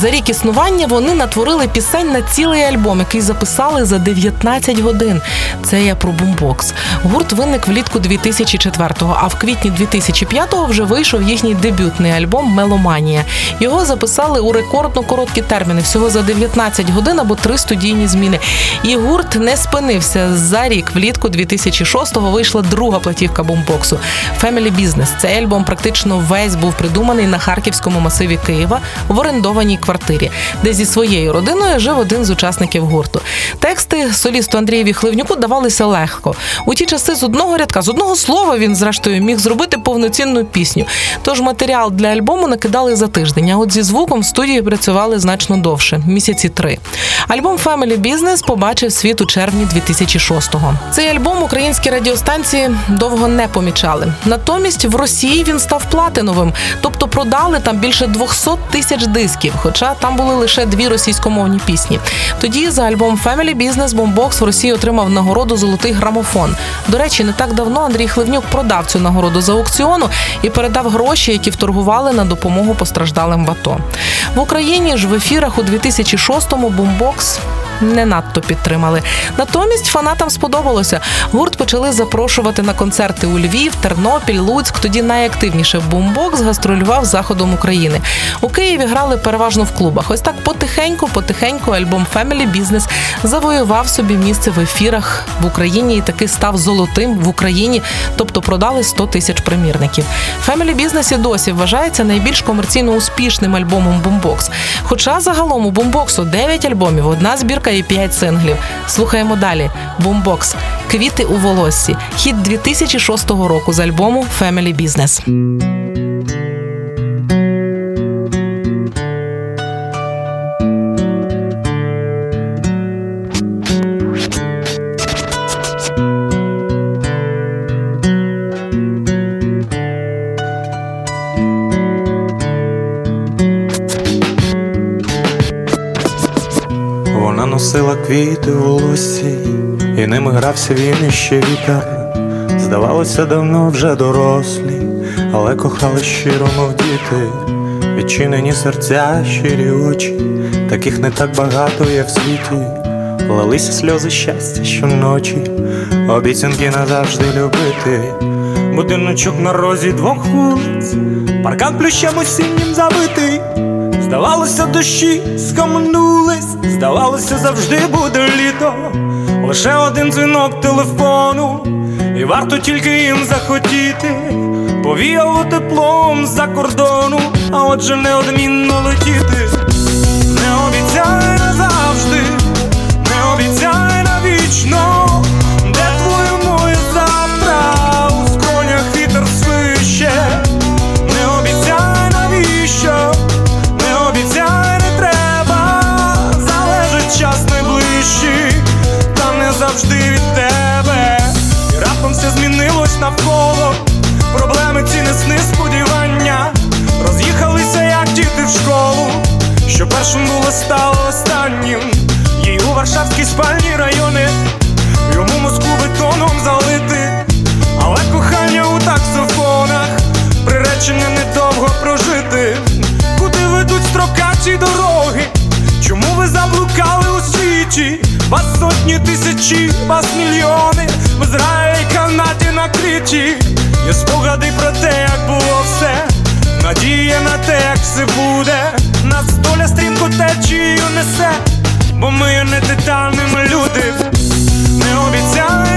За рік існування вони натворили пісень на цілий альбом, який записали за 19 годин. Це я про бумбокс. Гурт виник влітку 2004-го, а в квітні 2005-го вже вийшов їхній дебютний альбом Меломанія. Його записали у рекордно короткі терміни, всього за 19 годин або три студійні зміни. І гурт не спинився. За рік влітку 2006-го вийшла друга платівка бумбоксу Family Business. Цей альбом практично весь був придуманий на харківському масиві Києва в орендованій квартирі, де зі своєю родиною жив один з учасників гурту. Тексти солісту Андрієві Хливнюку давалися легко. У ті часи з одного рядка, з одного слова він, зрештою, міг зробити повноцінну пісню. Тож матеріал для альбому накидали за тиждень. А от зі звуком в студії працювали значно довше місяці три. Альбом Family Business побачив світ у червні 2006-го. Цей альбом українські радіостанції довго не помічали. Натомість в Росії він став платиновим, тобто продали там більше 200 тисяч дисків хоча там були лише дві російськомовні пісні. Тоді за альбом Family Business Boombox в Росії отримав нагороду Золотий грамофон. До речі, не так давно Андрій Хливнюк продав цю нагороду за аукціону і передав гроші, які вторгували на допомогу постраждалим в АТО. В Україні ж в ефірах у 2006-му Boombox не надто підтримали. Натомість фанатам сподобалося. Гурт почали запрошувати на концерти у Львів, Тернопіль, Луцьк. Тоді найактивніше бумбокс гастролював заходом України. У Києві грали переважно в клубах. Ось так потихеньку, потихеньку альбом Family Business завоював собі місце в ефірах в Україні і таки став золотим в Україні, тобто продали 100 тисяч примірників. Family Business і досі вважається найбільш комерційно успішним альбомом бумбокс. Хоча загалом у бумбоксу 9 альбомів, одна збірка і 5 синглів. Слухаємо далі. Бумбокс. Квіти у волоссі. Хіт 2006 року з альбому Family Business. Вона носила квіти в волосі, і ними грався він іще вітер. Здавалося, давно вже дорослі, але кохали щиро, мов діти, відчинені серця, щирі очі, таких не так багато є в світі, лилися сльози щастя щоночі, обіцянки назавжди любити. Будиночок на розі двох вулиць, паркан плющем осіннім забитий. Здавалося, дощі скамнулись, здавалося, завжди буде літо. Лише один дзвінок телефону, і варто тільки їм захотіти. Повіяло теплом з-за кордону, а отже неодмінно летіти. Не обіцяє назавжди, все змінилось навколо. Проблеми ці не сни сподівання. Роз'їхалися, як діти в школу. Що першим було стало останнім. Їй у варшавській спальні райони, йому мозку бетоном залити. Але кохання у таксофонах, приречення недовго прожити. Куди ведуть строкаті дороги? Чому ви заблукали у світі? Вас сотні тисячі, вас мільйони, в Ізраїлі Канаді накриті. Є спогади про те, як було все, надія на те, як все буде. Нас доля стрімко течію несе, бо ми не не титанами люди. Не обіцяй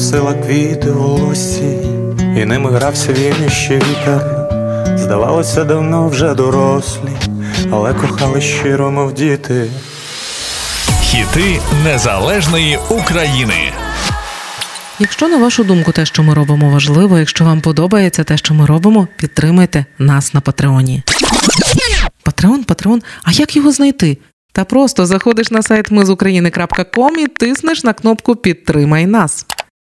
носила квіти в волосі, і ними грався він іще вітер. Здавалося, давно вже дорослі, але кохали щиро, мов діти. Хіти незалежної України. Якщо на вашу думку те, що ми робимо, важливо, якщо вам подобається те, що ми робимо, підтримайте нас на Патреоні. Патреон, Патреон, а як його знайти? Та просто заходиш на сайт ми з України.ком і тиснеш на кнопку Підтримай нас.